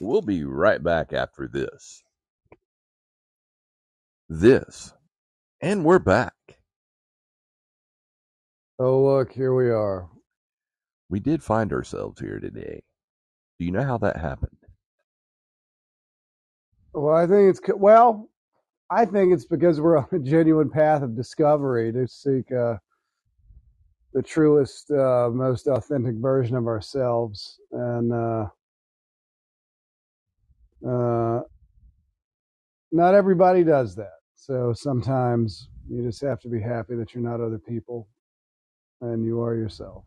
We'll be right back after this. This. And we're back. Oh, look, here we are. We did find ourselves here today. Do you know how that happened? Well, I think it's, well, I think it's because we're on a genuine path of discovery to seek uh, the truest, uh, most authentic version of ourselves. And uh, uh, not everybody does that. So sometimes you just have to be happy that you're not other people and you are yourself.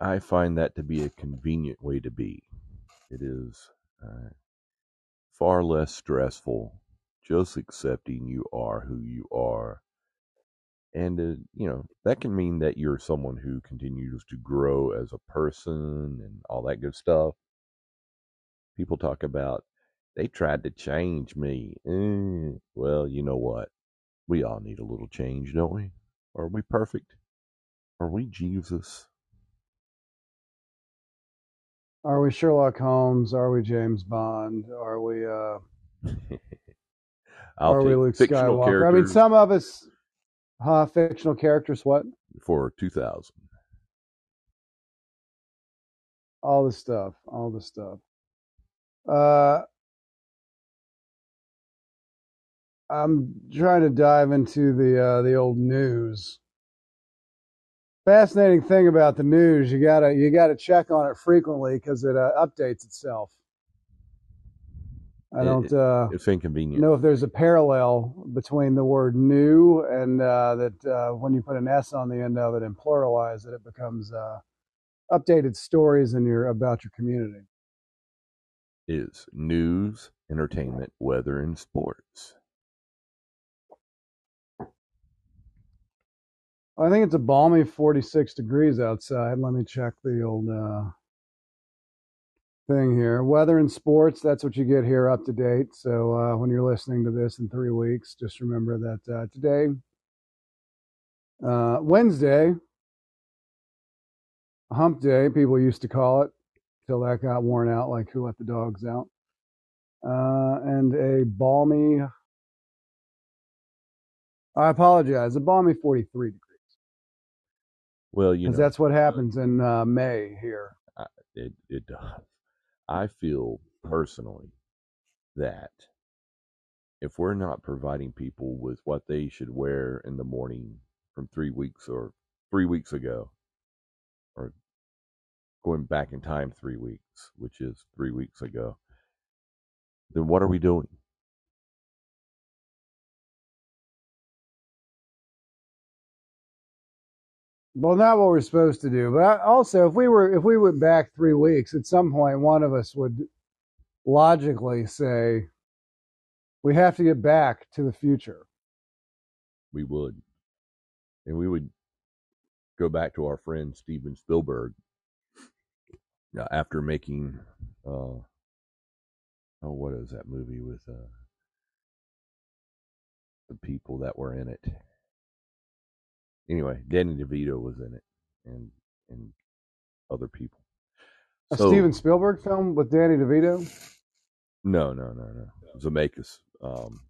I find that to be a convenient way to be. It is uh, far less stressful just accepting you are who you are. And, uh, you know, that can mean that you're someone who continues to grow as a person and all that good stuff. People talk about they tried to change me. Eh, well, you know what? We all need a little change, don't we? Are we perfect? Are we Jesus? Are we Sherlock Holmes? Are we James Bond? Are we uh I'll are we Luke Skywalker? I mean some of us huh fictional characters what? for 2000. All the stuff. All the stuff. Uh I'm trying to dive into the uh the old news. Fascinating thing about the news, you gotta you gotta check on it frequently because it uh, updates itself. I don't uh, it's inconvenient. know if there's a parallel between the word new and uh, that uh, when you put an S on the end of it and pluralize it, it becomes uh, updated stories in your about your community. Is news, entertainment, weather, and sports. I think it's a balmy 46 degrees outside. Let me check the old uh, thing here. Weather and sports, that's what you get here up to date. So uh, when you're listening to this in three weeks, just remember that uh, today, uh, Wednesday, hump day, people used to call it, till that got worn out, like who let the dogs out. Uh, and a balmy, I apologize, a balmy 43 degrees. Well, you know, that's what happens in uh, May here. I- it, it does. I feel personally that if we're not providing people with what they should wear in the morning from three weeks or three weeks ago, or going back in time three weeks, which is three weeks ago, then what are we doing? Well, not what we're supposed to do, but also if we were if we went back three weeks, at some point one of us would logically say we have to get back to the future. We would. And we would go back to our friend Steven Spielberg after making, uh, oh, what is that movie with uh, the people that were in it? Anyway, Danny DeVito was in it, and and other people. A So Steven Spielberg film with Danny DeVito. no, no, no, no. Zemeckis, um,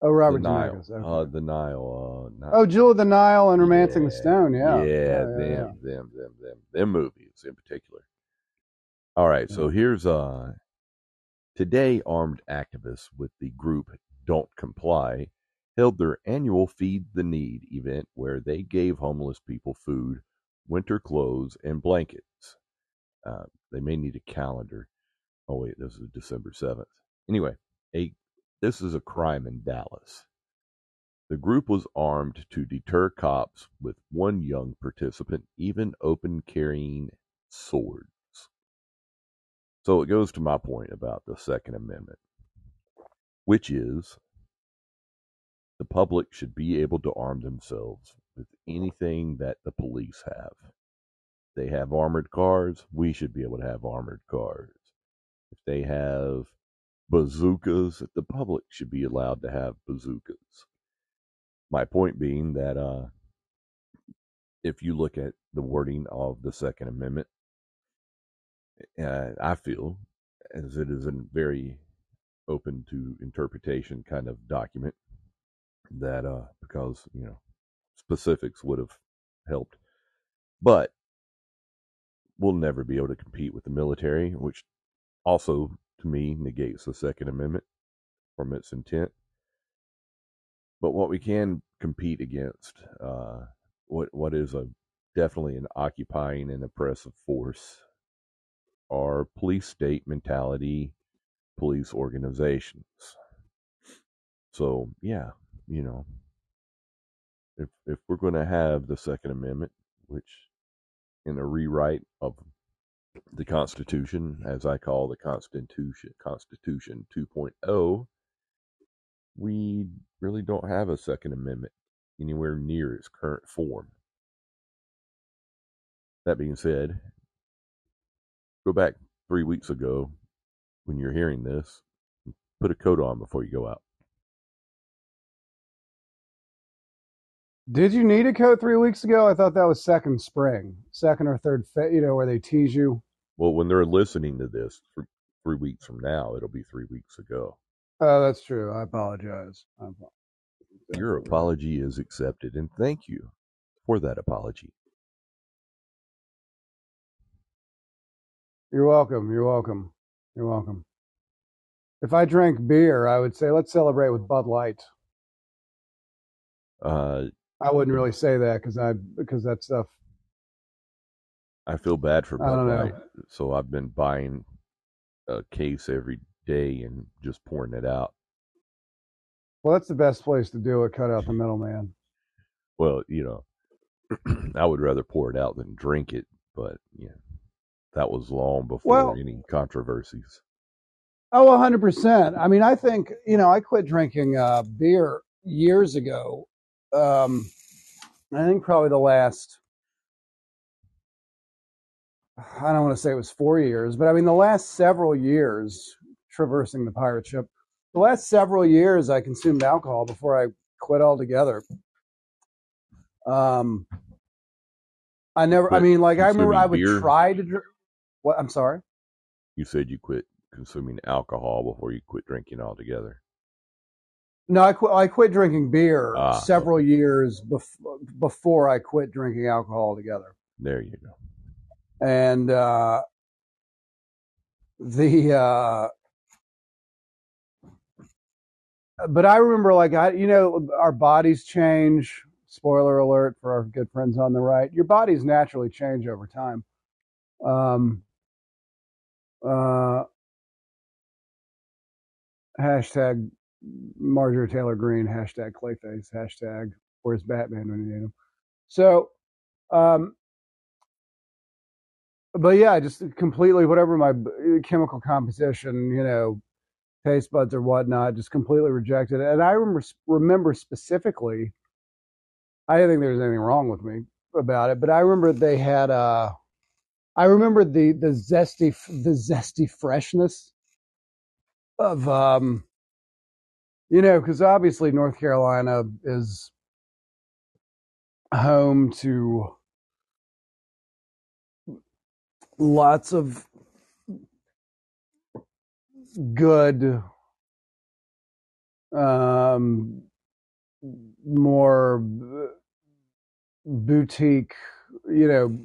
Oh, the Robert Nile, Zemeckis. uh, the Nile, uh, Oh, Jewel of the Nile and Romancing the Stone. Yeah. yeah, Yeah. Yeah. them, Yeah. them, them, them, them movies in particular. All right, so here's uh today armed activists with the group Don't Comply held their annual Feed the Need event where they gave homeless people food, winter clothes, and blankets. Uh, they may need a calendar. Oh wait, this is December seventh. Anyway, a this is a crime in Dallas. The group was armed to deter cops, with one young participant even open carrying swords. So it goes to my point about the Second Amendment, which is the public should be able to arm themselves with anything that the police have. They have armored cars, we should be able to have armored cars. If they have bazookas, the public should be allowed to have bazookas. My point being that uh, if you look at the wording of the Second Amendment, uh, I feel, as it is a very open to interpretation kind of document that uh because you know specifics would have helped but we'll never be able to compete with the military which also to me negates the second amendment from its intent. But what we can compete against uh what what is a definitely an occupying and oppressive force are police state mentality police organizations. So yeah you know, if if we're going to have the Second Amendment, which in a rewrite of the Constitution, as I call the Constitution Constitution 2.0, we really don't have a Second Amendment anywhere near its current form. That being said, go back three weeks ago when you're hearing this, put a coat on before you go out. Did you need a coat three weeks ago? I thought that was second spring, second or third, you know, where they tease you. Well, when they're listening to this three weeks from now, it'll be three weeks ago. Oh, that's true. I apologize. I apologize. Your apology is accepted, and thank you for that apology. You're welcome. You're welcome. You're welcome. If I drank beer, I would say let's celebrate with Bud Light. Uh, I wouldn't really say that because I because that stuff. I feel bad for Bud Light, so I've been buying a case every day and just pouring it out. Well, that's the best place to do it. Cut out the middleman. Well, you know, I would rather pour it out than drink it, but yeah, that was long before well, any controversies. Oh, 100%. I mean, I think, you know, I quit drinking uh, beer years ago um, I think probably the last, I don't want to say it was four years, but I mean, the last several years traversing the pirate ship, the last several years I consumed alcohol before I quit altogether. Um, I never, but I mean, like, I remember I would beer? try to drink. What? I'm sorry? You said you quit consuming alcohol before you quit drinking altogether. No, I quit. I quit drinking beer ah, several years bef- before I quit drinking alcohol altogether. There you go. And uh, the uh, but I remember like I you know our bodies change. Spoiler alert for our good friends on the right. Your bodies naturally change over time. Um, uh, hashtag Marjorie Taylor Greene, hashtag Clayface, hashtag Where's Batman when you need him. So, um, but yeah, just completely whatever my chemical composition, you know, taste buds or whatnot, just completely rejected. And I remember remember specifically, I didn't think there was anything wrong with me about it, but I remember they had uh I remember the the zesty the zesty freshness of um you know, because obviously North Carolina is home to lots of good um more boutique you know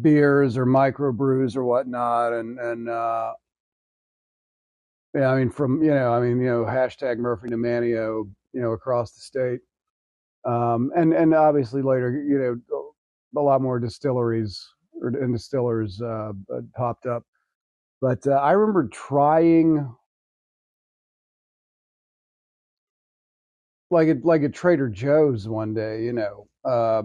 beers or microbrews or whatnot and and uh yeah, I mean, from you know, I mean, you know, hashtag Murphy Manio, you know, across the state, um, and and obviously later, you know, a lot more distilleries or and distillers uh, uh, popped up. But uh, I remember trying, like at like at Trader Joe's one day, you know, uh,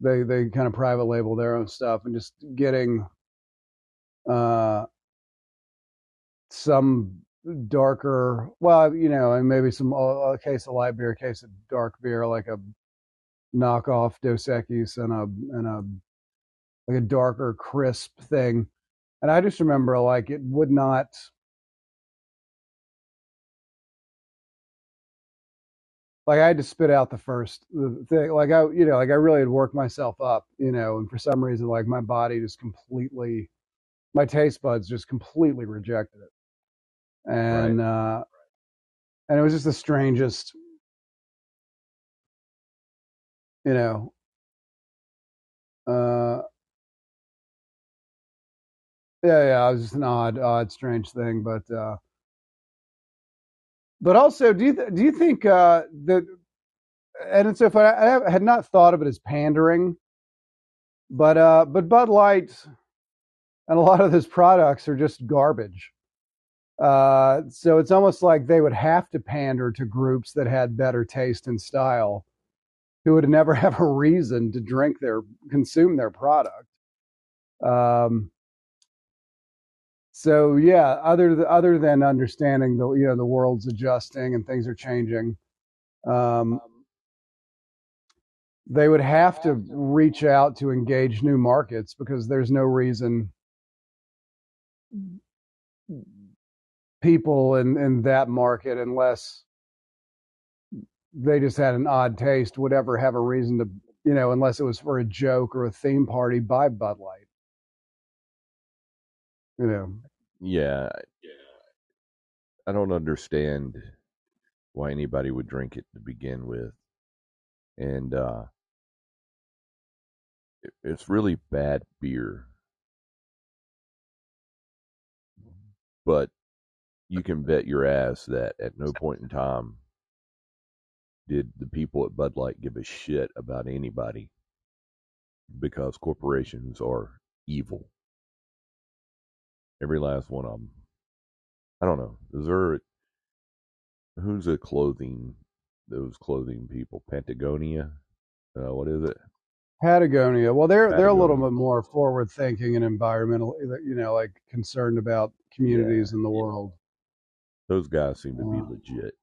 they they kind of private label their own stuff and just getting uh some darker, well, you know, and maybe some a case of light beer, a case of dark beer, like a knockoff Dos Equis and a and a like a darker, crisp thing. And I just remember like it would not like I had to spit out the first the thing. Like I, you know, like I really had worked myself up, you know, and for some reason, like my body just completely, my taste buds just completely rejected it, and right. uh, and it was just the strangest, you know, uh, yeah, yeah, it was just an odd, odd, strange thing, but. uh but also, do you th- do you think uh, that? And it's if I, I had not thought of it as pandering, but uh, but Bud Light and a lot of those products are just garbage. Uh, so it's almost like they would have to pander to groups that had better taste and style, who would never have a reason to drink their consume their product. Um, so yeah, other other than understanding the you know the world's adjusting and things are changing, um, they would have to reach out to engage new markets because there's no reason people in in that market unless they just had an odd taste would ever have a reason to you know unless it was for a joke or a theme party buy Bud Light. You know. Yeah. I don't understand why anybody would drink it to begin with. And uh it's really bad beer. But you can bet your ass that at no point in time did the people at Bud Light give a shit about anybody because corporations are evil. Every last one of them. I don't know. Is there who's a clothing those clothing people? Patagonia. Uh, what is it? Patagonia. Well, they're Patagonia. they're a little bit more forward thinking and environmental. You know, like concerned about communities yeah. in the world. Those guys seem to be uh, legit,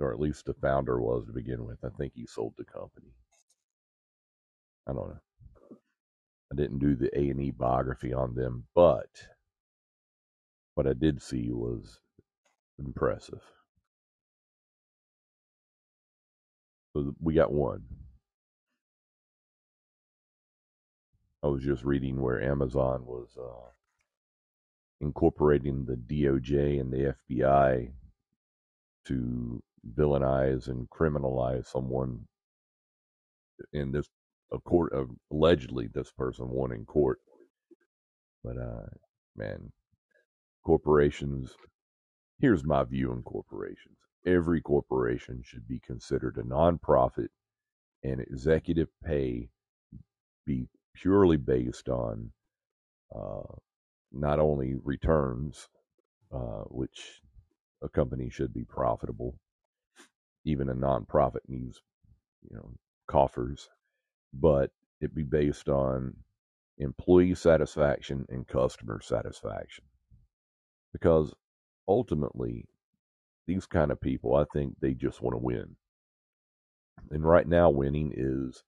or at least the founder was to begin with. I think he sold the company. I don't know. I didn't do the A and E biography on them, but what I did see was impressive. So we got one. I was just reading where Amazon was uh, incorporating the DOJ and the FBI to villainize and criminalize someone in this a court uh, allegedly this person won in court. But uh man corporations here's my view on corporations. Every corporation should be considered a nonprofit and executive pay be purely based on uh, not only returns, uh, which a company should be profitable, even a nonprofit needs, you know, coffers, but it be based on employee satisfaction and customer satisfaction. Because ultimately these kind of people i think they just want to win. And right now winning is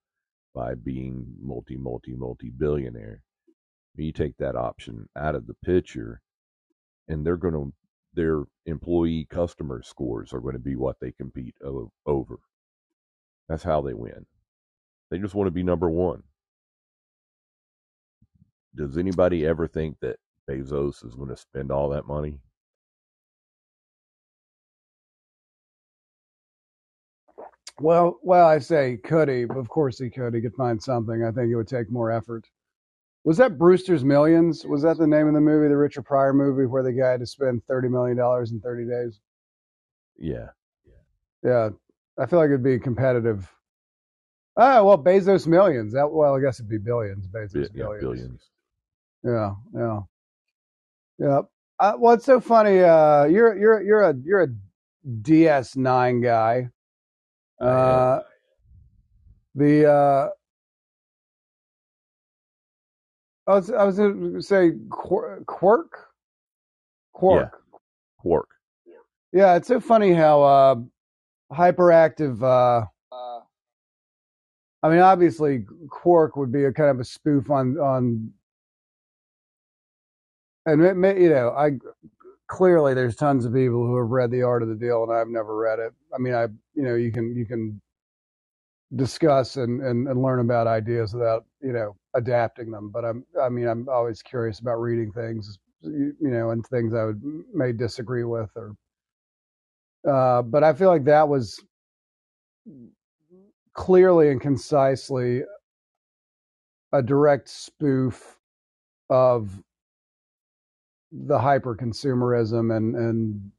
by being multi multi multi billionaire you take that option out of the picture and they're going to their employee customer scores are going to be what they compete over that's how they win they just want to be number one does anybody ever think that Bezos is going to spend all that money? Well, well, I say could he? Of course he could. He could find something. I think it would take more effort. Was that Brewster's Millions? Was that the name of the movie, the Richard Pryor movie, where the guy had to spend thirty million dollars in thirty days? Yeah. Yeah. Yeah. I feel like it'd be competitive. Ah, well, Bezos Millions. That well, I guess it'd be billions. Bezos yeah, billions. billions. Yeah, yeah. Yeah. Uh, well, it's so funny. Uh, you're you're you're a you're a DS9 guy. Uh, the I was I was going to say Quark Quark. Yeah. Quark. Yeah, it's so funny how uh, hyperactive. Uh, I mean, obviously, Quark would be a kind of a spoof on on and may, you know, I clearly there's tons of people who have read the art of the deal and I've never read it. I mean, I you know you can you can discuss and, and, and learn about ideas without you know adapting them. But I'm I mean I'm always curious about reading things you, know and things I would may disagree with or. Uh, but I feel like that was clearly and concisely a direct spoof of the hyper consumerism and and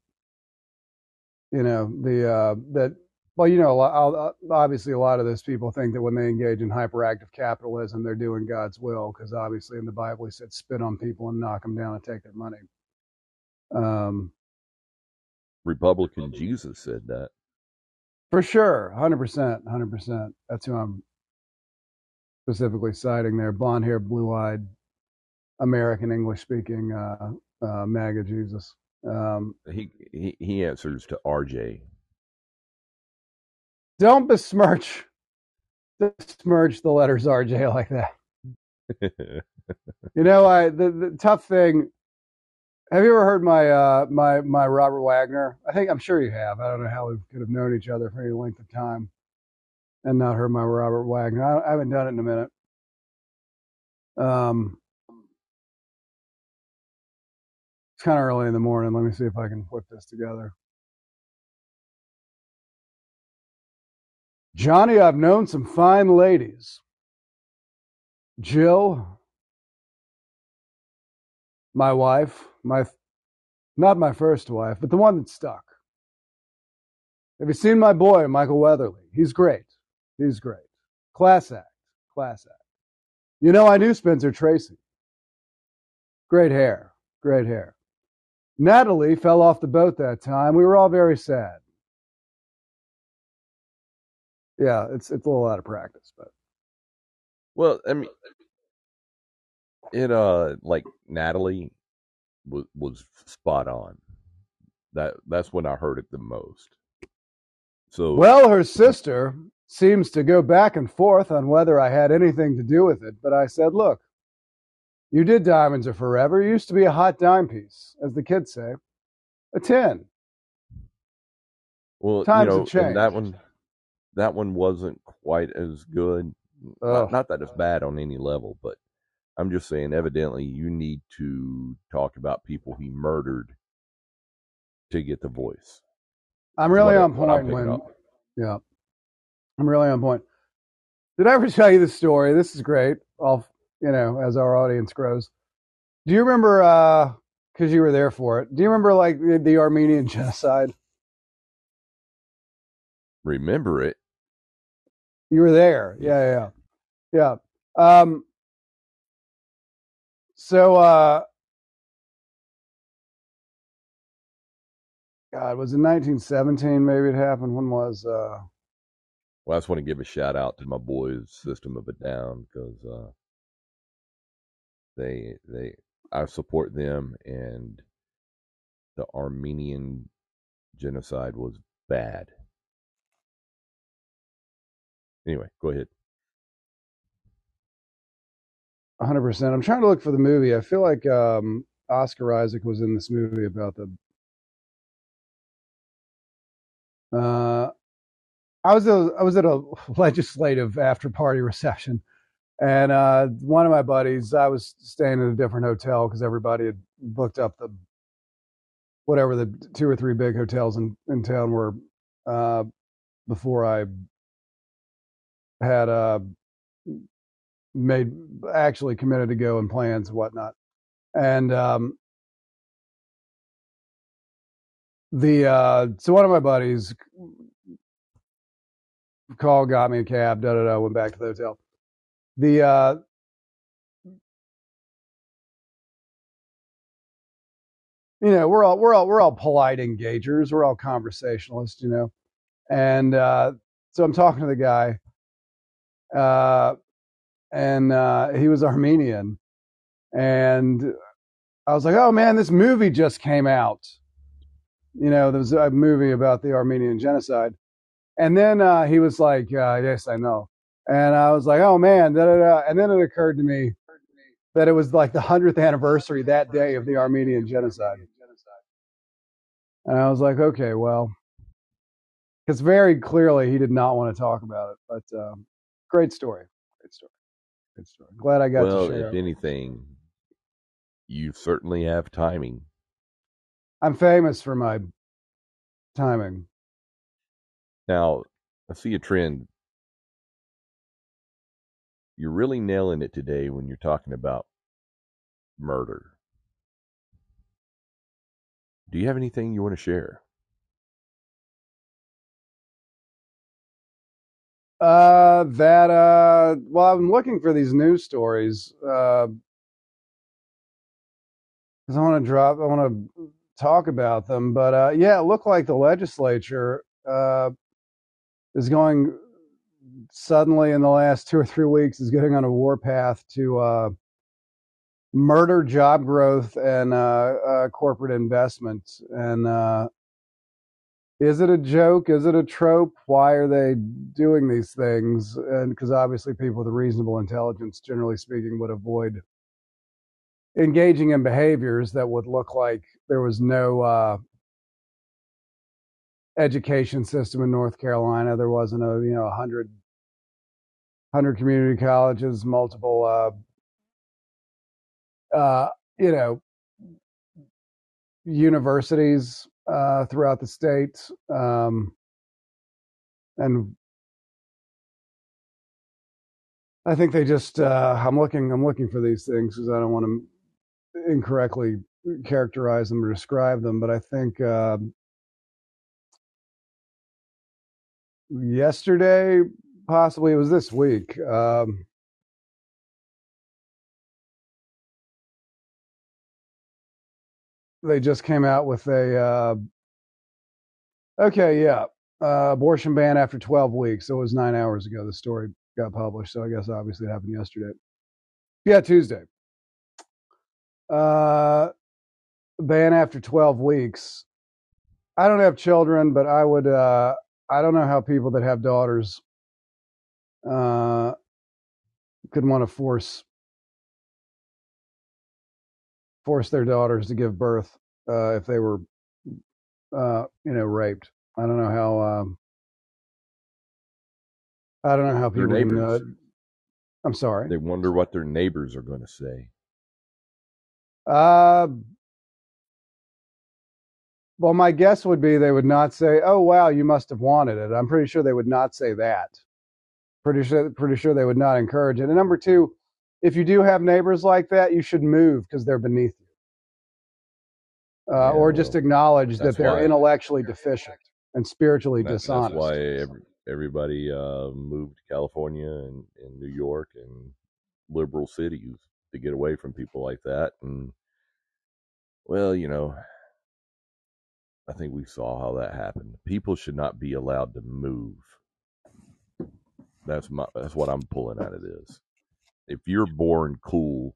you know the uh that well you know obviously a lot of those people think that when they engage in hyperactive capitalism they're doing god's will because obviously in the bible he said spit on people and knock them down and take their money um republican jesus said that for sure 100% 100% that's who i'm specifically citing there blonde hair blue eyed American English speaking uh, uh, MAGA Jesus. Um, he, he he answers to RJ. Don't besmirch besmirch the letters RJ like that. you know, I the, the tough thing. Have you ever heard my uh, my my Robert Wagner? I think I'm sure you have. I don't know how we could have known each other for any length of time and not heard my Robert Wagner. I, I haven't done it in a minute. Um, It's kind of early in the morning. Let me see if I can whip this together. Johnny, I've known some fine ladies. Jill, my wife, my not my first wife, but the one that stuck. Have you seen my boy, Michael Weatherly? He's great. He's great. Class act. Class act. You know, I knew Spencer Tracy. Great hair. Great hair. Natalie fell off the boat that time. We were all very sad. Yeah, it's it's a little out of practice, but well, I mean, it uh, like Natalie was was spot on. That that's when I heard it the most. So well, her sister seems to go back and forth on whether I had anything to do with it, but I said, look, you did Diamonds Are Forever. It used to be a hot dime piece, as the kids say. A 10. Well, Times you know, have changed. that one that one wasn't quite as good. Not, not, that it's bad on any level, but I'm just saying evidently you need to talk about people he murdered to get the voice. I'm really on point when yeah. I'm really on point. Did I ever tell you this story? This is great. I'll you know, as our audience grows. Do you remember, uh, cause you were there for it. Do you remember like the, the Armenian genocide? Remember it? You were there. Yeah. Yeah. Yeah. Um, so, uh, God, was it 1917? Maybe it happened. When was, uh, well, I just want to give a shout out to my boys, System of a Down, because uh, they they I support them and the Armenian genocide was bad. Anyway, go ahead. 100%. I'm trying to look for the movie. I feel like um, Oscar Isaac was in this movie about the. Uh, I was a, I was at a legislative after party reception and uh, one of my buddies, I was staying at a different hotel because everybody had booked up the whatever the two or three big hotels in, in town were uh, before I had uh, made actually committed to go and plans and whatnot. And um, the uh, so one of my buddies called, got me a cab, da da da, went back to the hotel the uh, you know we're all we're all we're all polite engagers we're all conversationalists you know and uh, so i'm talking to the guy uh, and uh, he was armenian and i was like oh man this movie just came out you know there was a movie about the armenian genocide and then uh, he was like uh, yes i know and I was like, oh man, da, da, da. and then it occurred to me that it was like the hundredth anniversary that day of the Armenian genocide. And I was like, okay, well, because very clearly he did not want to talk about it. But um, great story. Great story. Good story. Glad I got well, to share. if anything, you certainly have timing. I'm famous for my timing. Now, I see a trend. You're really nailing it today when you're talking about murder. Do you have anything you want to share? Uh, that uh, well, I'm looking for these news stories. Uh, because I want to drop, I want to talk about them. But uh, yeah, it looked like the legislature uh, is going suddenly in the last two or three weeks is getting on a warpath to uh, murder job growth and uh, uh, corporate investment. And uh, is it a joke? Is it a trope? Why are they doing these things? And because obviously people with reasonable intelligence, generally speaking, would avoid engaging in behaviors that would look like there was no uh, education system in North Carolina. There wasn't a you know a hundred hundred community colleges, multiple uh, uh, you know universities uh, throughout the state, um, and I think they just. Uh, I'm looking. I'm looking for these things because I don't want to incorrectly characterize them or describe them, but I think uh, yesterday, possibly it was this week. Um, they just came out with a uh, okay, yeah, uh, abortion ban after 12 weeks. So it was nine hours ago. The story got published, so I guess obviously it happened yesterday. Yeah, Tuesday. Uh, ban after 12 weeks. I don't have children, but I would. Uh, I don't know how people that have daughters uh, could want to force force their daughters to give birth uh, if they were, uh, you know, raped. I don't know how. Um, I don't know how people. Can, uh. I'm sorry. They wonder what their neighbors are going to say. Uh, well, my guess would be they would not say, "Oh, wow, you must have wanted it." I'm pretty sure they would not say that. Pretty sure, pretty sure they would not encourage it. And number two, if you do have neighbors like that, you should move because they're beneath you, uh, Yeah, or just acknowledge that they're why- intellectually deficient and spiritually That, that's why every, everybody uh, moved to California and, and New York and liberal cities to get away from people like that. And well, you know, I think we saw how that happened. People should not be allowed to move. That's my that's what I'm pulling out of this. If you're born cool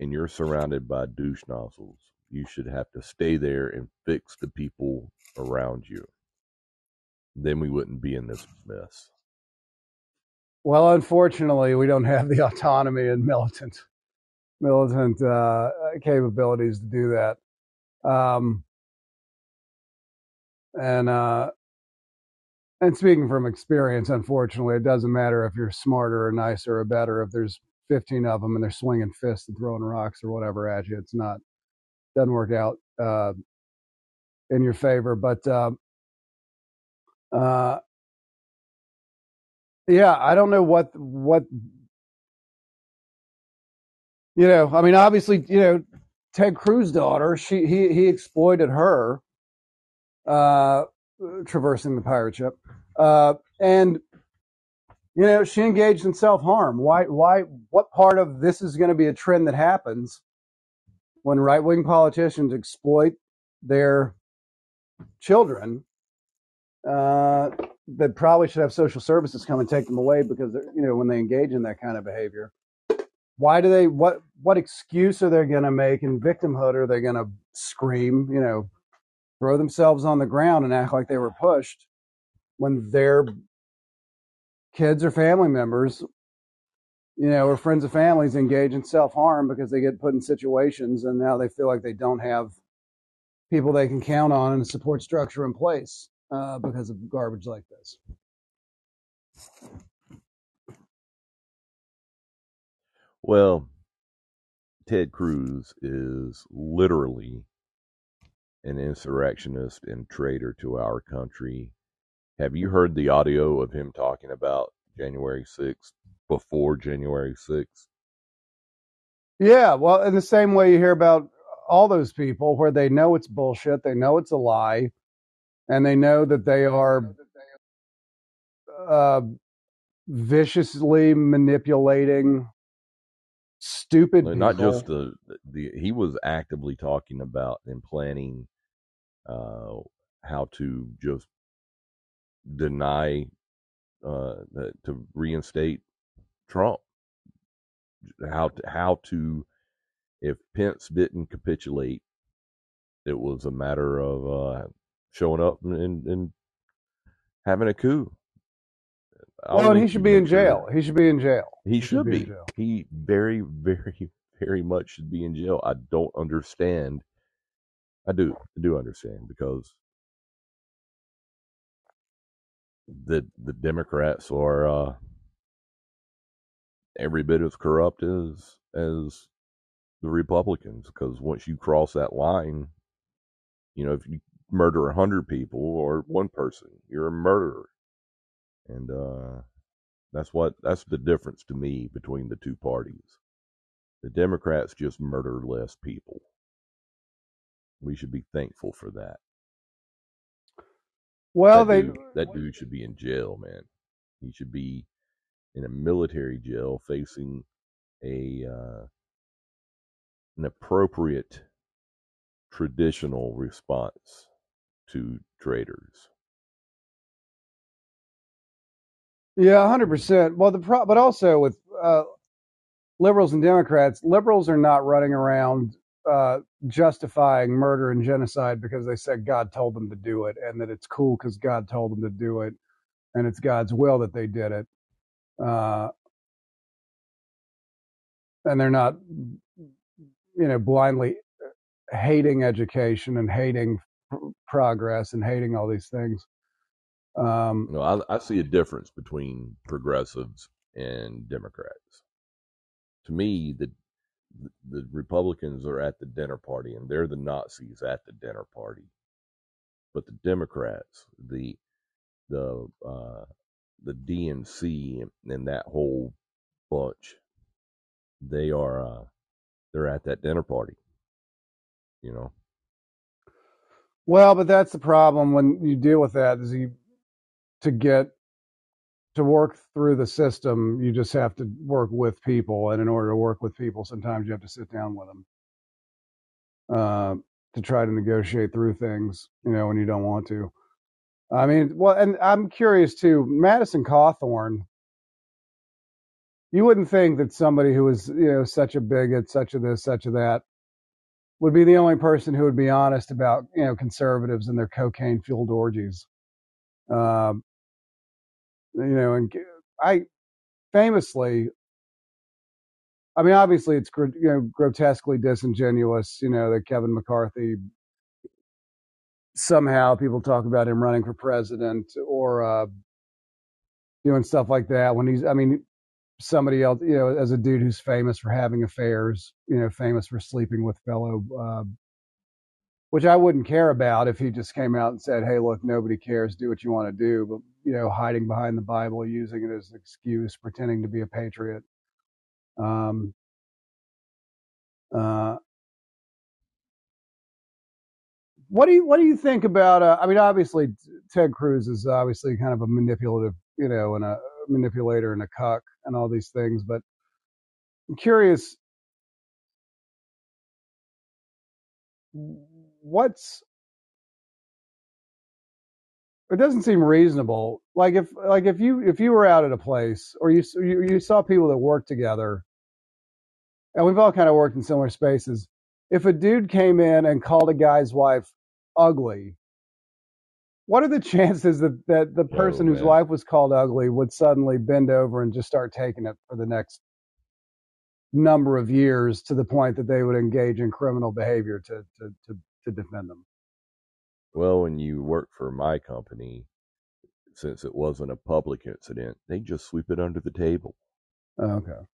and you're surrounded by douche nozzles, you should have to stay there and fix the people around you. Then we wouldn't be in this mess. Well, unfortunately, we don't have the autonomy and militant militant uh, capabilities to do that. Um, and uh, and speaking from experience, unfortunately, it doesn't matter if you're smarter or nicer or better. If there's 15 of them and they're swinging fists and throwing rocks or whatever at you, it's not doesn't work out uh, in your favor. But uh, uh, yeah, I don't know what what you know. I mean, obviously, you know, Ted Cruz's daughter, she he he exploited her, uh, traversing the pirate ship, uh, and you know she engaged in self harm. Why why what part of this is going to be a trend that happens when right wing politicians exploit their children? Uh, that probably should have social services come and take them away because you know when they engage in that kind of behavior why do they what what excuse are they going to make in victimhood are they going to scream you know throw themselves on the ground and act like they were pushed when their kids or family members you know or friends of families engage in self-harm because they get put in situations and now they feel like they don't have people they can count on and a support structure in place uh, because of garbage like this. Well, Ted Cruz is literally an insurrectionist and traitor to our country. Have you heard the audio of him talking about January 6th before January 6th? Yeah, well, in the same way you hear about all those people where they know it's bullshit, they know it's a lie, and they know that they are uh, viciously manipulating stupid people. Not just the, the he was actively talking about and planning uh, how to just deny uh, to reinstate Trump. How to, how to if Pence didn't capitulate, it was a matter of uh, showing up and, and having a coup. Well, he should be in jail. He should be in jail. He, he should, should, be. be he very, very, very much should be in jail. I don't understand. I do. I do understand because the the Democrats are uh, every bit as corrupt as as the Republicans. Because once you cross that line, you know, if you murder a hundred people or one person, you're a murderer and uh, that's what that's the difference to me between the two parties. The Democrats just murder less people. We should be thankful for that. Well, that they dude, that dude should be in jail, man. He should be in a military jail facing a uh, an appropriate traditional response to traitors. Yeah, hundred percent. Well, the pro- but also with uh, liberals and Democrats, liberals are not running around uh, justifying murder and genocide because they said God told them to do it, and that it's cool because God told them to do it, and it's God's will that they did it. Uh, and they're not, you know, blindly hating education and hating progress and hating all these things. Um, no, I, I see a difference between progressives and Democrats. To me, the the Republicans are at the dinner party and they're the Nazis at the dinner party. But the Democrats, the the uh, the DNC and that whole bunch, they are uh, they're at that dinner party. You know. Well, but that's the problem when you deal with that is you to get to work through the system, you just have to work with people, and in order to work with people, sometimes you have to sit down with them uh, to try to negotiate through things. You know, when you don't want to. I mean, well, and I'm curious too. Madison Cawthorn, you wouldn't think that somebody who was, you know, such a bigot, such a this, such a that, would be the only person who would be honest about, you know, conservatives and their cocaine fueled orgies. Um, you know, and I famously, I mean, obviously it's you know grotesquely disingenuous, you know, that Kevin McCarthy somehow people talk about him running for president or uh, doing stuff like that when he's, I mean, somebody else, you know, as a dude who's famous for having affairs, you know, famous for sleeping with fellow uh, which I wouldn't care about if he just came out and said, "Hey, look, nobody cares. Do what you want to do." But you know, hiding behind the Bible, using it as an excuse, pretending to be a patriot. Um, uh, what do you what do you think about? Uh, I mean, obviously, Ted Cruz is obviously kind of a manipulative, you know, and a manipulator and a cuck and all these things. But I'm curious what's it doesn't seem reasonable. Like if like if you if you were out at a place or you you, you saw people that work together, and we've all kind of worked in similar spaces. If a dude came in and called a guy's wife ugly, what are the chances that, that the oh, person oh, whose wife was called ugly would suddenly bend over and just start taking it for the next number of years to the point that they would engage in criminal behavior to to to, to defend them. Well, when you work for my company, since it wasn't a public incident, they just sweep it under the table. Oh, okay.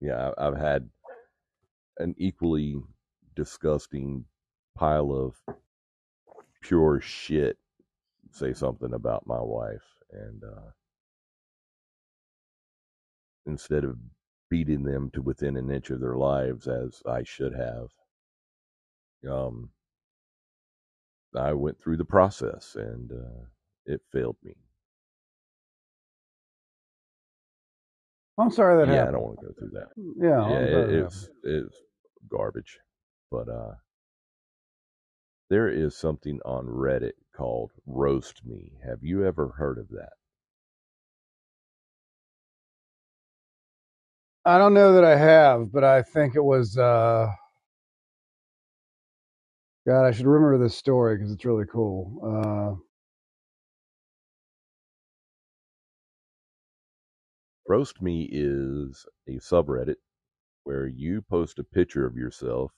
Yeah, I've had an equally disgusting pile of pure shit say something about my wife, and uh, instead of beating them to within an inch of their lives as I should have, um, I went through the process and uh, it failed me. I'm sorry that yeah, I don't want to go through that. Yeah, yeah, it, it's it's garbage, but uh, there is something on Reddit called roast me. Have you ever heard of that? I don't know that I have, but I think it was. uh God, I should remember this story because it's really cool. Uh, Roast me is a subreddit where you post a picture of yourself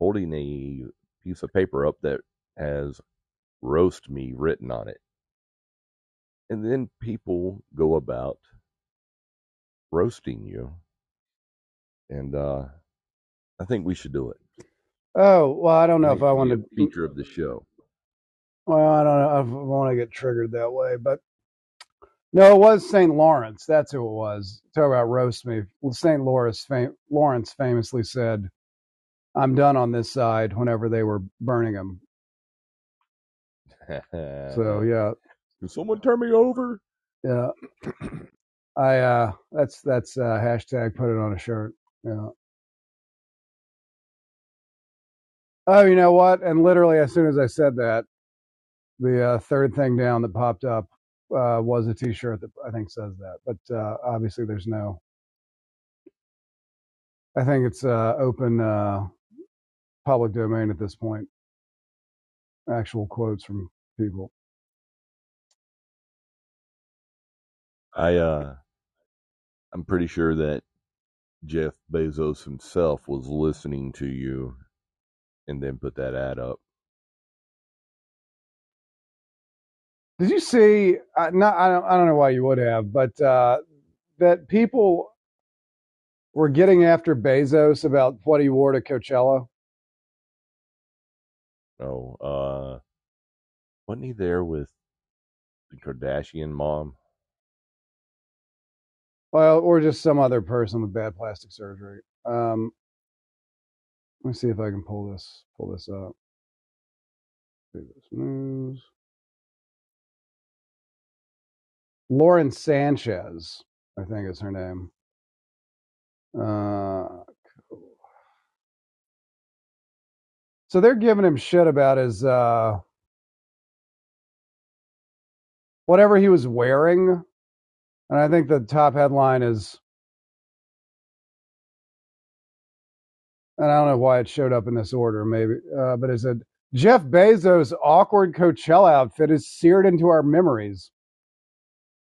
holding a piece of paper up that has roast me written on it. And then people go about roasting you. And uh, I think we should do it. Oh well, I don't know if I want to feature of the show. Well, I don't know if I want to get triggered that way, but no, it was St. Lawrence. That's who it was. Talk about roast me. St. Lawrence, fam- Lawrence famously said, "I'm done on this side." Whenever they were burning him, so yeah, Can someone turn me over? yeah. I uh, that's that's uh, hashtag put it on a shirt. Yeah. Oh, you know what? And literally, as soon as I said that, the uh, third thing down that popped up uh, was a T-shirt that I think says that. But uh, obviously, there's no. I think it's uh, open uh, public domain at this point. Actual quotes from people. I uh I'm pretty sure that Jeff Bezos himself was listening to you and then put that ad up. Did you see? Uh, not, I don't. I don't know why you would have, but uh, that people were getting after Bezos about what he wore to Coachella. Oh, uh wasn't he there with the Kardashian mom? Well, or just some other person with bad plastic surgery. Um, let me see if I can pull this pull this up. This news. Lauren Sanchez, I think is her name. Uh, cool. so they're giving him shit about his uh, whatever he was wearing, and I think the top headline is and I don't know why it showed up in this order, maybe, uh, but it said Jeff Bezos' awkward Coachella outfit is seared into our memories.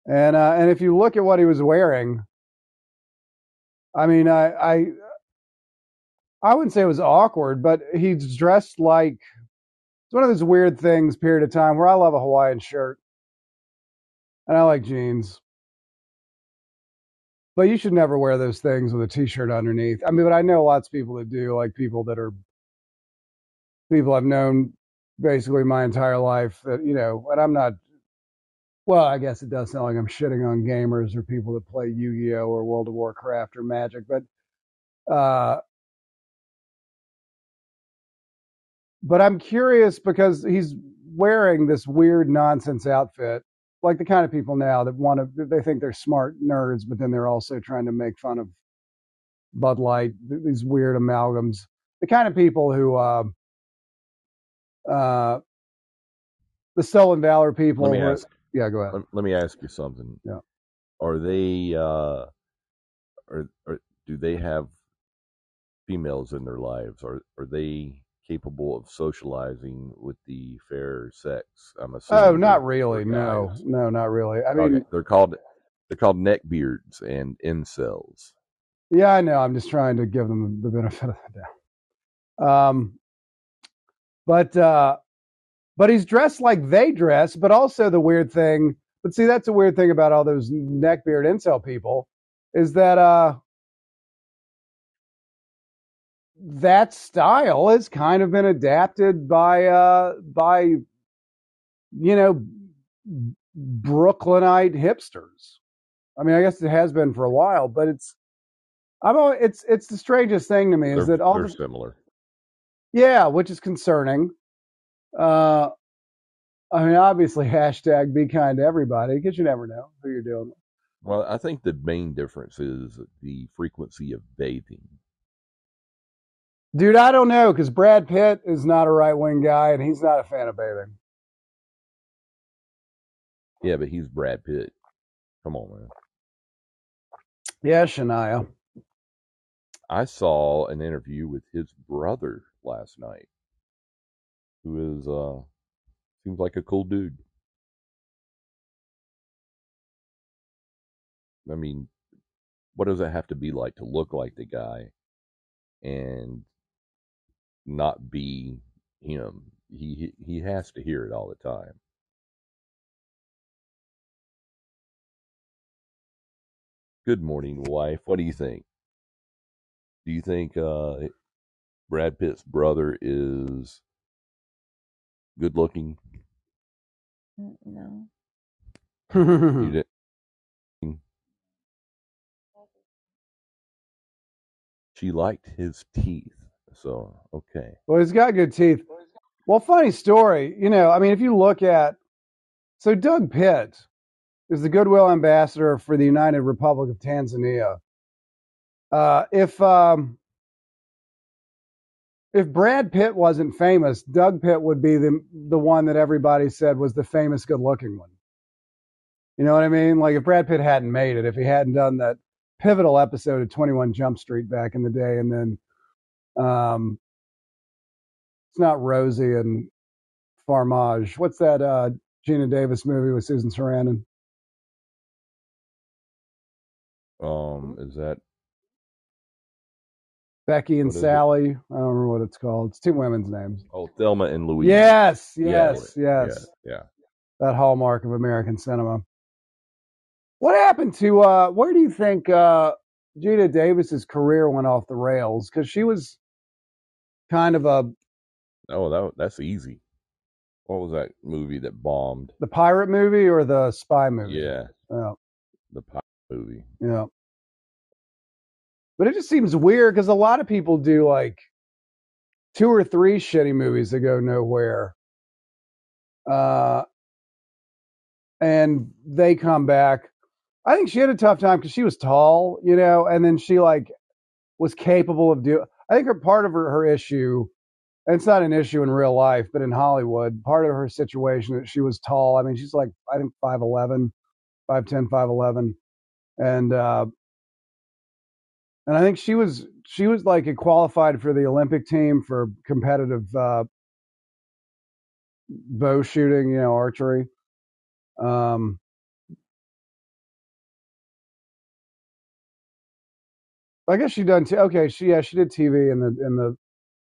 And uh, and if you look at what he was wearing, I mean, I I I wouldn't say it was awkward, but he's dressed like it's one of those weird things. Period of time where I love a Hawaiian shirt, and I like jeans. But you should never wear those things with a t-shirt underneath. I mean, but I know lots of people that do, like people that are people I've known basically my entire life that, you know, and I'm not well, I guess it does sound like I'm shitting on gamers or people that play Yu-Gi-Oh or World of Warcraft or Magic, but uh but I'm curious because he's wearing this weird nonsense outfit like the kind of people now that want to they think they're smart nerds but then they're also trying to make fun of bud light these weird amalgams the kind of people who uh uh the stolen valor people Let me who- ask yeah go ahead let, let me ask you something. Yeah. Are they uh are, are do they have females in their lives? Are are they capable of socializing with the fair sex? I'm assuming. oh not really no no not really i Okay, mean they're called they're called neckbeards and incels. yeah i know i'm just trying to give them the benefit of the doubt um but uh, but he's dressed like they dress. But also the weird thing, but see, that's a weird thing about all those neckbeard incel people is that uh, that style has kind of been adapted by uh, by you know Brooklynite hipsters. I mean, I guess it has been for a while, but it's I'm al- it's it's the strangest thing to me is They're, that all they're the similar. yeah, which is concerning. Uh, I mean, obviously, hashtag be kind to everybody because you never know who you're dealing with. Well, I think the main difference is the frequency of bathing. Dude, I don't know because Brad Pitt is not a right wing guy and he's not a fan of bathing. Yeah, but he's Brad Pitt. Come on, man. Yeah, Shania. I saw an interview with his brother last night, who is uh seems like a cool dude. I mean, what does it have to be like to look like the guy and not be him? He he he has to hear it all the time. Good morning, wife. What do you think? Do you think uh, Brad Pitt's brother is good looking? Mm, No. You didn't. She liked his teeth, so okay. well, he's got good teeth. Well, funny story. You know, I mean, if you look at so Doug Pitt is the goodwill ambassador for the United Republic of Tanzania. Uh, if um, if Brad Pitt wasn't famous, Doug Pitt would be the the one that everybody said was the famous, good looking one. You know what I mean? Like if Brad Pitt hadn't made it, if he hadn't done that pivotal episode of Twenty One Jump Street back in the day, and then um, it's not Rosie and Farmage. What's that uh, Geena Davis movie with Susan Sarandon? Um, is that Becky and is it? Sally. I don't remember what it's called. It's two women's names. oh Thelma and Louise? Yes, Yeah, yes, yes. yeah, yeah. That hallmark of American cinema. What happened to uh where do you think uh Geena Davis's career went off the rails? Because she was kind of a Oh, that that's easy. What was that movie that bombed? the pirate movie or the spy movie? Yeah, Yeah. the pirate movie. Yeah. But it just seems weird because a lot of people do like two or three shitty movies that go nowhere. Uh, and they come back. I think she had a tough time because she was tall, you know, and then she like was capable of doing. I think her part of her, her issue, and it's not an issue in real life, but in Hollywood, part of her situation that she was tall. I mean, she's like I think 5'11", 5'10", 5'11", and uh, and I think she was she was like qualified for the Olympic team for competitive uh, bow shooting, you know, archery. Um, I guess she done. T- okay, she yeah she did TV in the in the.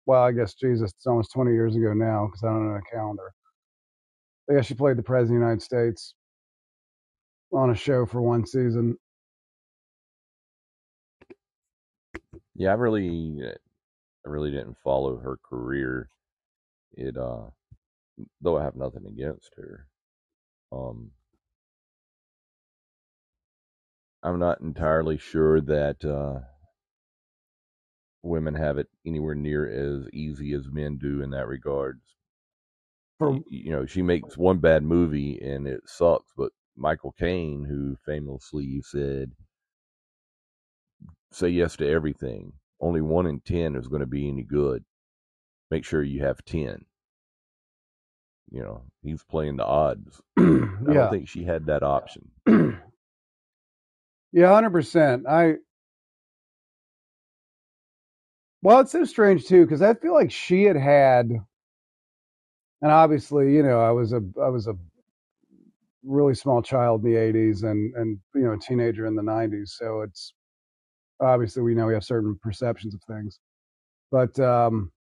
Well, I guess Jesus, it's almost twenty years ago now because I don't know the calendar. But yeah, she played the president of the United States on a show for one season. Yeah, I really, I really didn't follow her career. It, uh, though I have nothing against her. Um, I'm not entirely sure that uh, women have it anywhere near as easy as men do in that regards. For you know, she makes one bad movie and it sucks, but Michael Caine, who famously said, say yes to everything. Only one in 10 is going to be any good. Make sure you have 10. You know, he's playing the odds. I yeah, don't think she had that option. yeah, hundred percent. I well, it's so strange too because I feel like she had had, and obviously, you know, I was a I was a really small child in the '80s and and you know a teenager in the '90s, so it's obviously we know we have certain perceptions of things, but um,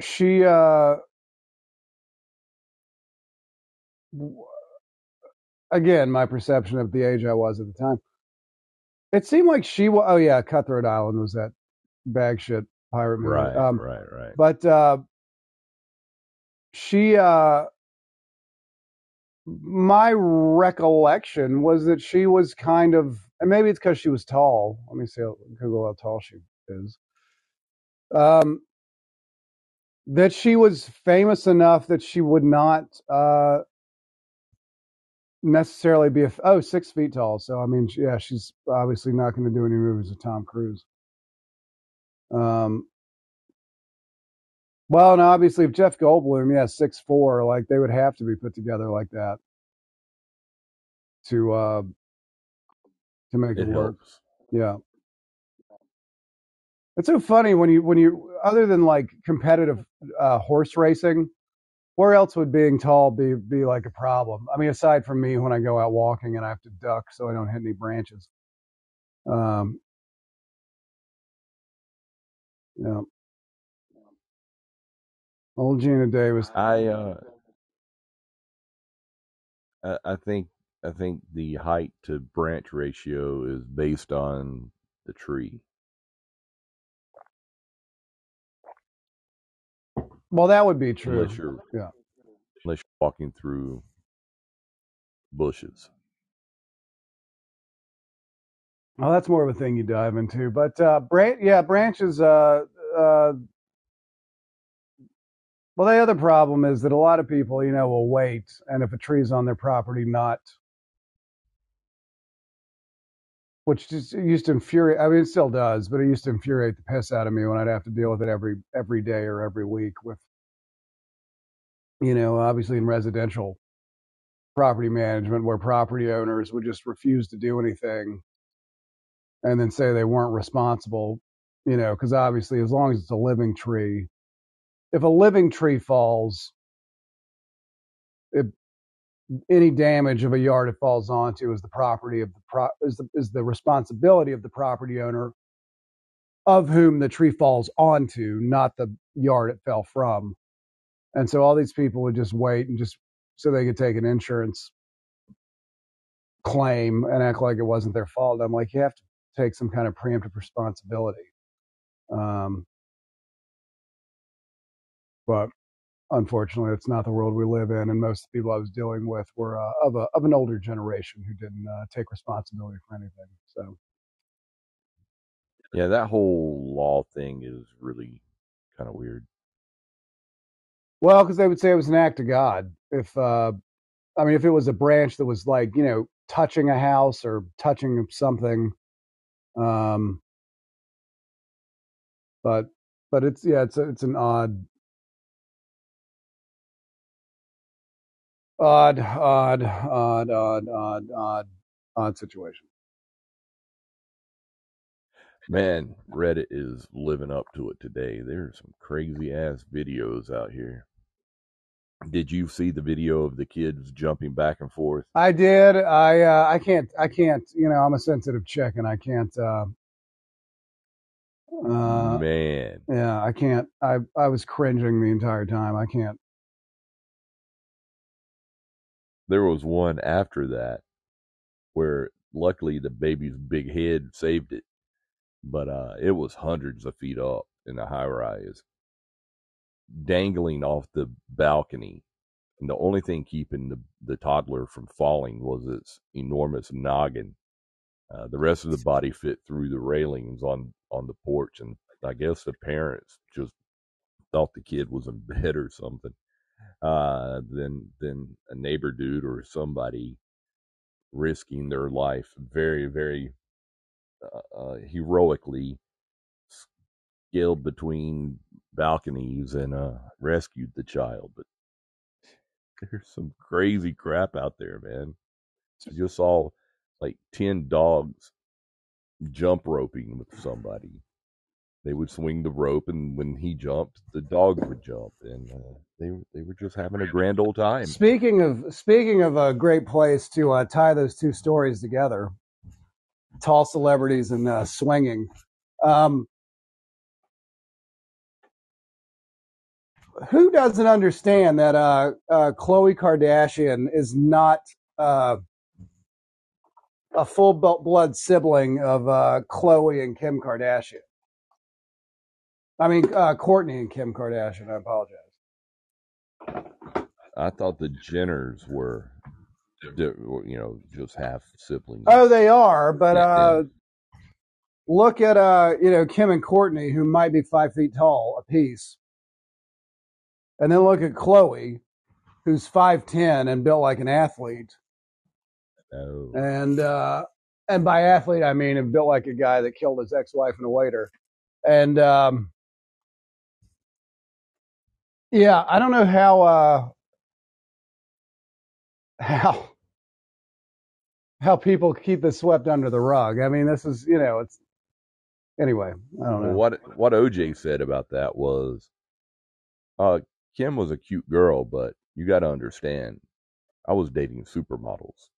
she uh again my perception of the age I was at the time. It seemed like she was. Oh yeah, Cutthroat Island was that bag shit pirate movie. Right, Um, right, right. but uh, she uh, my recollection was that she was kind of, and maybe it's because she was tall. Let me see, Google how tall she is. Um, that she was famous enough that she would not uh, necessarily be a oh six feet tall. So I mean, yeah, she's obviously not going to do any movies with Tom Cruise. Um, well, and obviously, if Jeff Goldblum, yeah, six four, like they would have to be put together like that to uh to make it, It work. helps. Yeah, it's so funny when you when you other than like competitive uh, horse racing, where else would being tall be be like a problem? I mean, aside from me when I go out walking and I have to duck so I don't hit any branches. Um, yeah, old Geena Davis. I uh I, think I think the height to branch ratio is based on the tree. Well, that would be true. Unless you're Yeah. unless you're walking through bushes. Well, that's more of a thing you dive into. But uh, branch, yeah, branches. Uh, uh, well, the other problem is that a lot of people, you know, will wait, and if a tree's on their property, not, which just used to infuriate. I mean, it still does, but it used to infuriate the piss out of me when I'd have to deal with it every every day or every week with, you know, obviously in residential property management where property owners would just refuse to do anything and then say they weren't responsible, you know, because obviously, as long as it's a living tree, if a living tree falls, it, any damage of a yard it falls onto is the property of the pro is the, is the responsibility of the property owner of whom the tree falls onto, not the yard it fell from. And so all these people would just wait and just so they could take an insurance claim and act like it wasn't their fault. I'm like, you have to take some kind of preemptive responsibility. Um, but unfortunately, it's not the world we live in. And most of the people I was dealing with were uh, of a of an older generation who didn't uh, take responsibility for anything. So Yeah, that whole law thing is really kind of weird. well, because they would say it was an act of God. If uh, I mean, if it was a branch that was like you know touching a house or touching something, um, but but it's yeah, it's a, it's an odd, odd, odd, odd, odd, odd, odd, odd situation. Man, Reddit is living up to it today. There's some crazy ass videos out here. Did you see the video of the kids jumping back and forth? I did. I uh, I can't. I can't. You know, I'm a sensitive chick, and I can't. Uh, uh, Man, yeah, I can't. I I was cringing the entire time. I can't. There was one after that where luckily the baby's big head saved it, but uh, it was hundreds of feet up in the high rise, dangling off the balcony. And the only thing keeping the, the toddler from falling was its enormous noggin. Uh, the rest of the body fit through the railings on, on the porch, and I guess the parents just thought the kid was in bed or something. Uh, than then a neighbor dude or somebody risking their life very very uh, uh, heroically scaled between balconies and uh, rescued the child. But there's some crazy crap out there, man. Just saw like ten dogs jump roping with somebody. They would swing the rope, and when he jumped, the dogs would jump, and uh, they they were just having a grand old time. Speaking of speaking of a great place to uh, tie those two stories together, tall celebrities and uh, swinging. Um, who doesn't understand that uh, uh, Khloe Kardashian is not uh, a full blood sibling of uh, Khloe and Kim Kardashian? I mean, uh, Kourtney and Kim Kardashian. I apologize. I thought the Jenners were, you know, just half siblings. Oh, they are, but uh, look at uh, you know Kim and Kourtney, who might be five feet tall apiece, and then look at Khloe, who's five ten and built like an athlete, No. and uh, and by athlete I mean and built like a guy that killed his ex-wife and a waiter, and um, yeah, I don't know how uh, how how people keep this swept under the rug. I mean, this is you know it's anyway. I don't know. what what OJ said about that was, uh, Kim was a cute girl, but you got to understand, I was dating supermodels.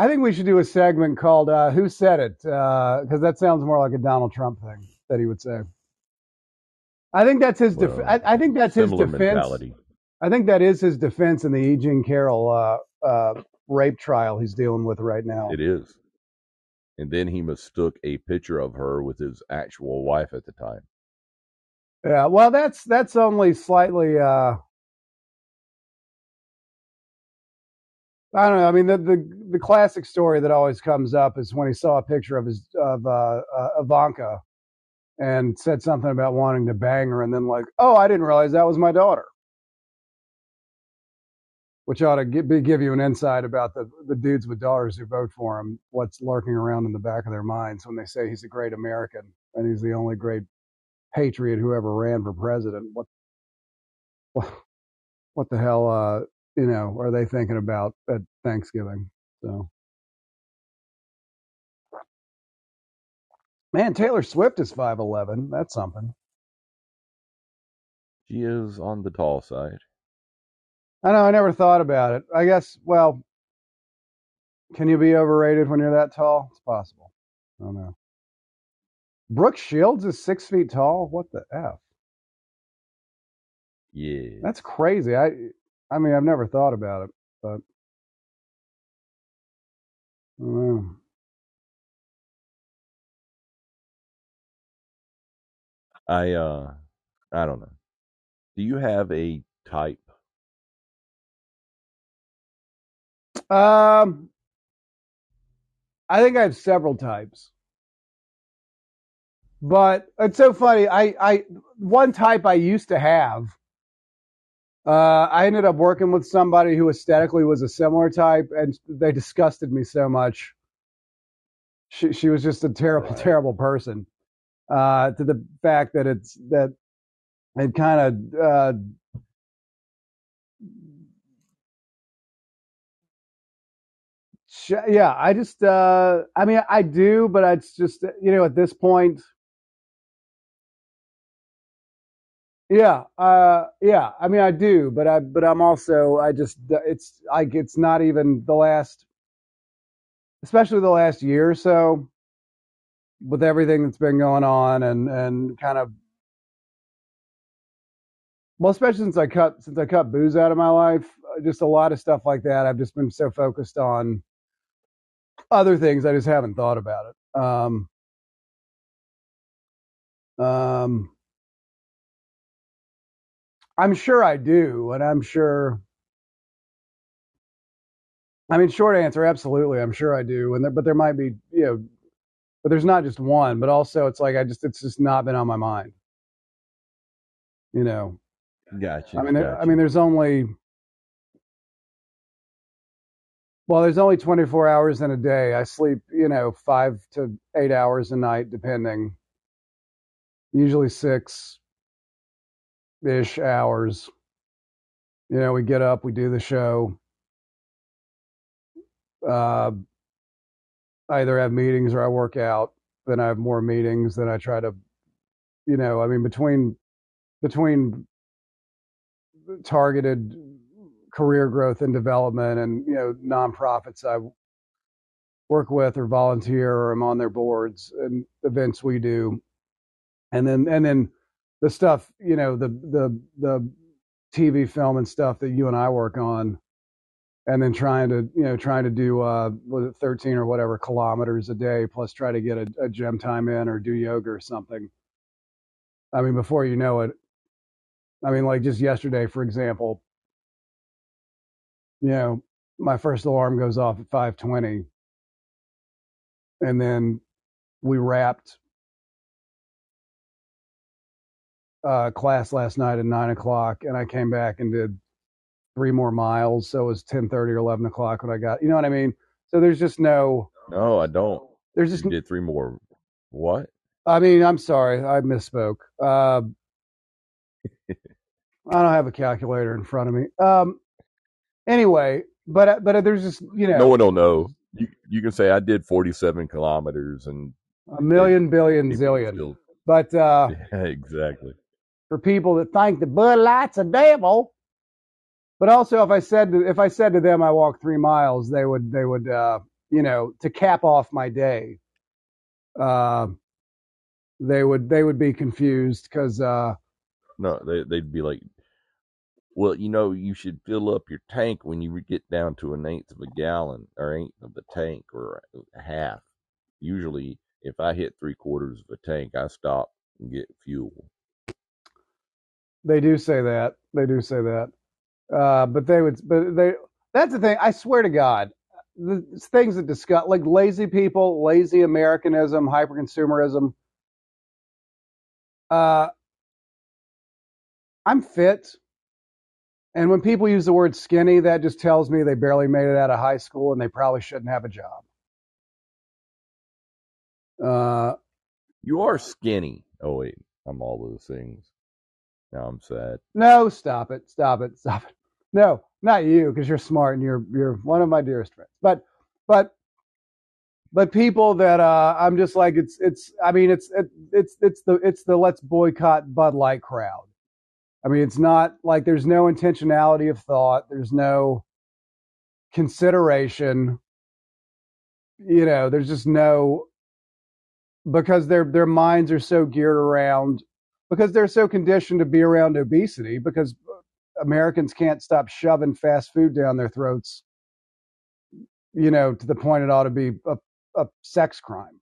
I think we should do a segment called uh, "Who Said It" because that sounds more like a Donald Trump thing that he would say. I think that's his. Def- Well, I, I think that's his defense. mentality. I think that is his defense in the E. Jean Carroll uh, uh, rape trial he's dealing with right now. It is. And then he mistook a picture of her with his actual wife at the time. Yeah, well, that's that's only slightly. I don't know. I mean, the, the the classic story that always comes up is when he saw a picture of his of uh, uh, Ivanka and said something about wanting to bang her, and then like, oh, I didn't realize that was my daughter, which ought to give, give you an insight about the the dudes with daughters who vote for him, what's lurking around in the back of their minds when they say he's a great American and he's the only great patriot who ever ran for president. What what, what the hell uh you know are they thinking about at Thanksgiving? So man, Taylor Swift is five eleven. That's something. She is on the tall side. I know. I never thought about it. I guess. Well, can you be overrated when you're that tall? It's possible. I don't know. Brooke Shields is six feet tall. What the f? Yeah. That's crazy. I I mean, I've never thought about it, but I don't know. I uh I don't know. Do you have a type? Um, I think I have several types, but it's so funny. I, I one type I used to have. Uh, I ended up working with somebody who aesthetically was a similar type, and they disgusted me so much. She she was just a terrible, terrible person. Uh, to the fact that it's that it kind of uh, Yeah, I just, uh, I mean, I do, but it's just, you know, at this point, yeah, uh, yeah, I mean, I do, but I, but I'm also, I just, it's like, it's not even the last, especially the last year or so, with everything that's been going on and, and kind of, well, especially since I cut, since I cut booze out of my life, uh, just a lot of stuff like that. I've just been so focused on other things. I just haven't thought about it. Um, um, I'm sure I do, and I'm sure. I mean, short answer, absolutely. I'm sure I do, and there, but there might be, you know, but there's not just one. But also, it's like I just, it's just not been on my mind. You know, Gotcha. I mean, there, I mean, there's only, well, there's only 24 hours in a day. I sleep, you know, five to eight hours a night, depending. Usually six ish hours. You know, we get up, we do the show. Uh, either have meetings or I work out. Then I have more meetings. Then I try to, you know, I mean, between between targeted career growth and development and you know nonprofits, I work with or volunteer or I'm on their boards and events we do. And then and then the stuff, you know, the the the TV film and stuff that you and I work on and then trying to, you know, trying to do uh was it 13 or whatever kilometers a day plus try to get a, a gym time in or do yoga or something. I mean, before you know it, I mean, like just yesterday, for example, you know, my first alarm goes off at 520 and then we wrapped uh, class last night at nine o'clock and I came back and did three more miles. So it was ten thirty or 11 o'clock when I got, you know what I mean? So there's just no, No, I don't. there's just, You did three more. What? I mean, I'm sorry, I misspoke. Uh, I don't have a calculator in front of me. Um, anyway, but but there's just you know No one will know. You you can say I did 47 kilometers and a million billion zillion. still- But uh, yeah, exactly. For people that think the Bud Light's a devil, but also if I said to, if I said to them I walk three miles, they would they would uh, you know to cap off my day. Uh, they would they would be confused because uh, No, they they'd be like, well, you know, you should fill up your tank when you get down to an eighth of a gallon or eighth of the tank or a half. Usually, if I hit three quarters of a tank, I stop and get fuel. They do say that. They do say that. Uh, but they would. But they. That's the thing. I swear to God, the things that discuss like lazy people, lazy Americanism, hyperconsumerism. Uh, I'm fit, and when people use the word skinny, that just tells me they barely made it out of high school and they probably shouldn't have a job. Uh, You are skinny. Oh wait, I'm all those things. Now I'm sad. No, stop it, stop it, stop it. No, not you, because you're smart and you're you're one of my dearest friends. But but but people that uh, I'm just like it's it's I mean it's it, it's it's the it's the let's boycott Bud Light crowd. I mean it's not like there's no intentionality of thought. There's no consideration. You know, there's just no because their their minds are so geared around because they're so conditioned to be around obesity because Americans can't stop shoving fast food down their throats, you know, to the point it ought to be a, a sex crime.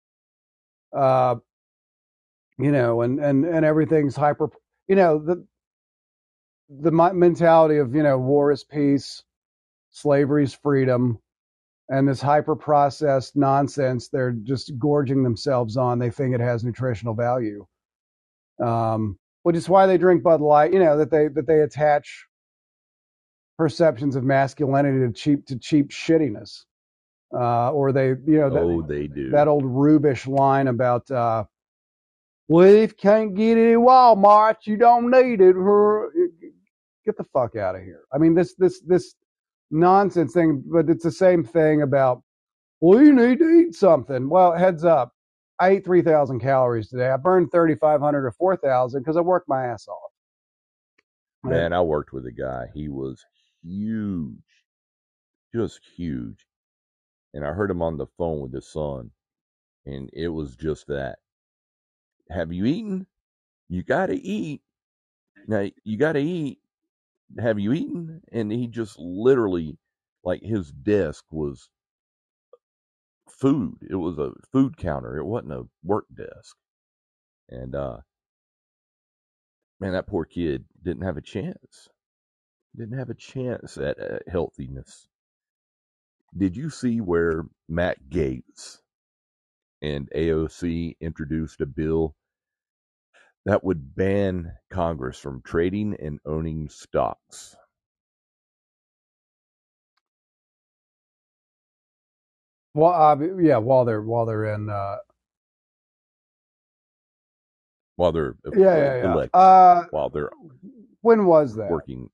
Uh, you know, and, and, and everything's hyper, you know, the, the mentality of, you know, war is peace, slavery is freedom, and this hyper processed nonsense they're just gorging themselves on. They think it has nutritional value um, which is why they drink Bud Light. You know that they that they attach perceptions of masculinity to cheap to cheap shittiness, uh, or they you know that, oh, they do. that old Rubish line about uh, well if you can't get it in Walmart, you don't need it. Get the fuck out of here. I mean this this this nonsense thing, but it's the same thing about well you need to eat something. Well, heads up. I ate 3,000 calories today. I burned 3,500 or 4,000 because I worked my ass off. Man, I worked with a guy. He was huge, just huge. And I heard him on the phone with his son, and it was just that. Have you eaten? You got to eat. Now, you got to eat. Have you eaten? And he just literally, like, his desk was food. It was a food counter. It wasn't a work desk. And, uh, man, that poor kid didn't have a chance. Didn't have a chance at uh, healthiness. Did you see where Matt Gaetz and AOC introduced a bill that would ban Congress from trading and owning stocks? Well, uh, yeah, while they're while they're in, uh, while they're yeah, yeah, yeah. elected, Uh, while they're when was that? working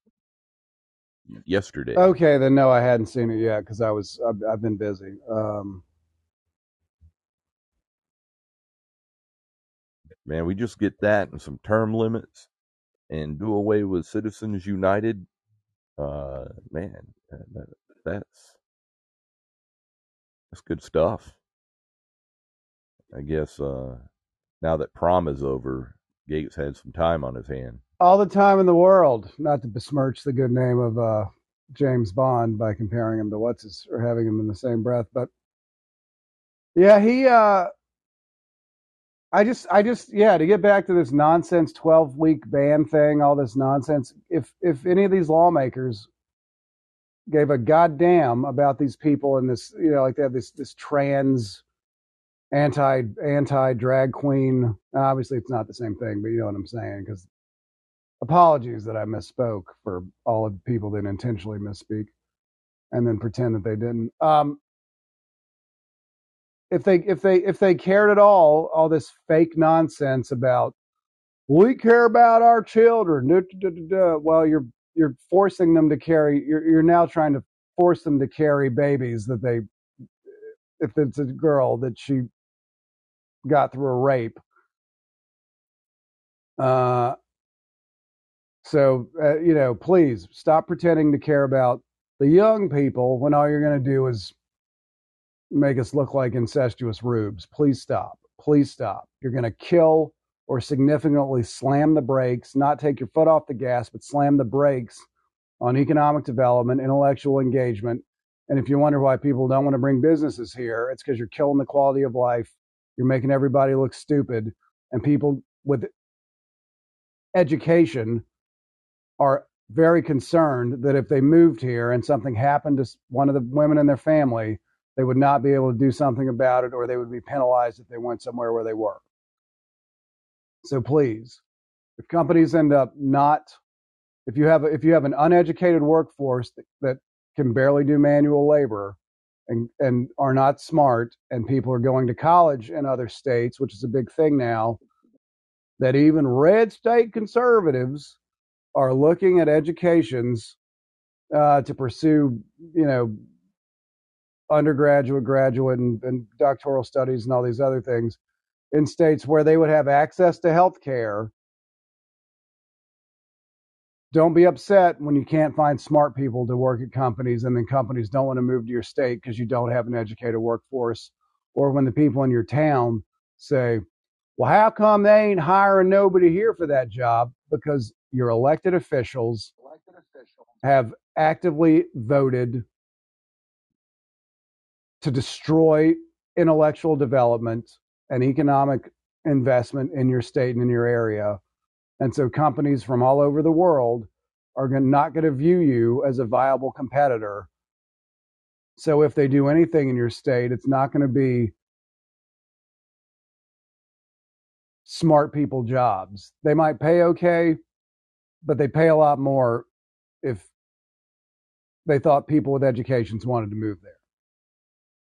yesterday. Okay, then no, I hadn't seen it yet because I was I've, I've been busy. Um, Man, we just get that and some term limits and do away with Citizens United. Uh, man, that, that- that's good stuff. I guess uh, now that prom is over, Gaetz had some time on his hand. All the time in the world, not to besmirch the good name of uh, James Bond by comparing him to what's his or having him in the same breath, but yeah, he. Uh, I just, I just, yeah. To get back to this nonsense twelve week ban thing, all this nonsense. If if any of these lawmakers gave a goddamn about these people and this, you know, like they have this this trans anti anti drag queen. Obviously, it's not the same thing, but you know what I'm saying. Because apologies that I misspoke for all of the people that intentionally misspeak and then pretend that they didn't. Um, if they if they if they cared at all, all this fake nonsense about we care about our children. duh, duh, duh, duh, duh." Well, you're you're forcing them to carry. You're you're now trying to force them to carry babies that they, if it's a girl that she got through a rape. Uh, so uh, you know, please stop pretending to care about the young people when all you're going to do is make us look like incestuous rubes. Please stop. Please stop. You're going to kill or significantly slam the brakes, not take your foot off the gas, but slam the brakes on economic development, intellectual engagement. And if you wonder why people don't want to bring businesses here, it's because you're killing the quality of life. You're making everybody look stupid. And people with education are very concerned that if they moved here and something happened to one of the women in their family, they would not be able to do something about it or they would be penalized if they went somewhere where they were. So please, if companies end up not, if you have if you have an uneducated workforce that, that can barely do manual labor and and are not smart, and people are going to college in other states, which is a big thing now, that even red state conservatives are looking at educations uh, to pursue, you know, undergraduate, graduate, and, and doctoral studies and all these other things in states where they would have access to health care. Don't be upset when you can't find smart people to work at companies and then companies don't want to move to your state because you don't have an educated workforce. Or when the people in your town say, well, how come they ain't hiring nobody here for that job? Because your elected officials have actively voted to destroy intellectual development and economic investment in your state and in your area. And so companies from all over the world are not going to view you as a viable competitor. So if they do anything in your state, it's not going to be smart people jobs. They might pay okay, but they pay a lot more if they thought people with educations wanted to move there.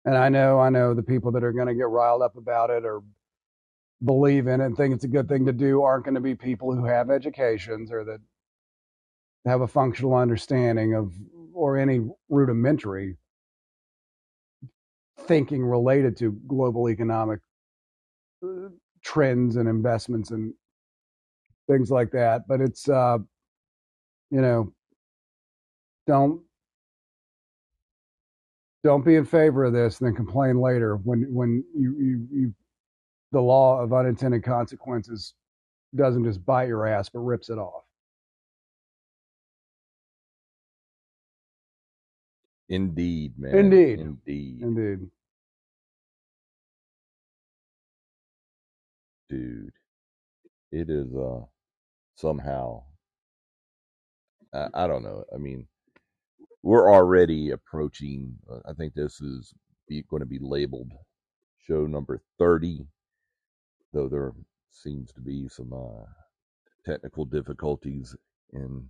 And I know, I know the people that are going to get riled up about it or believe in it and think it's a good thing to do aren't going to be people who have educations or that have a functional understanding of or any rudimentary thinking related to global economic uh, trends and investments and things like that. But it's, uh, you know, don't don't be in favor of this and then complain later when when you you, you the law of unintended consequences doesn't just bite your ass but rips it off. Indeed, man. Indeed. Indeed. Indeed. Dude. It is uh somehow I, I don't know. I mean, we're already approaching uh, I think this is be, going to be labeled show number 30 though there seems to be some uh technical difficulties in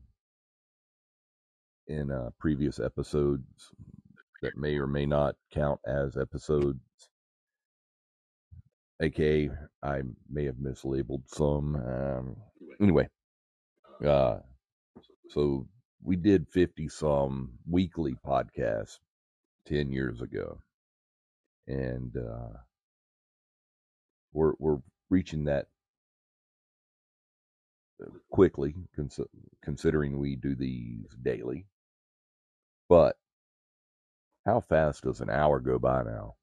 in uh, previous episodes that may or may not count as episodes. aka I may have mislabeled some. Um, anyway, uh, so we did fifty some weekly podcasts ten years ago, and uh, we're we're reaching that uh, quickly, cons- considering we do these daily. But how fast does an hour go by now?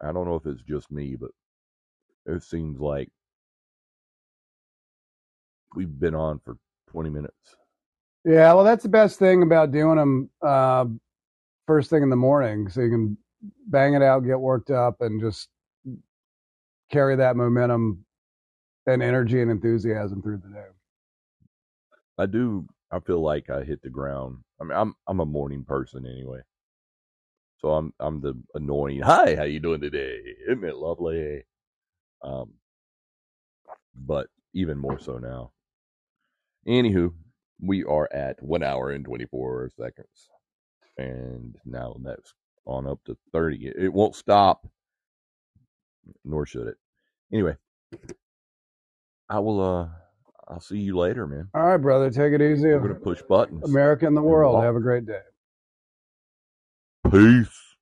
I don't know if it's just me, but it seems like we've been on for 20 minutes. Yeah, well, that's the best thing about doing them uh, first thing in the morning, so you can bang it out, get worked up, and just carry that momentum and energy and enthusiasm through the day. I do. I feel like I hit the ground. I mean, I'm I'm a morning person anyway, so I'm I'm the annoying. Hi, how you doing today? Isn't it lovely? Um, but even more so now. Anywho, we are at one hour and twenty four seconds, and now that's on up to thirty. It won't stop, nor should it. Anyway, I will. uh I'll see you later, man. All right, brother, take it easy. We're gonna push buttons. America and the world. Have a great day. Peace.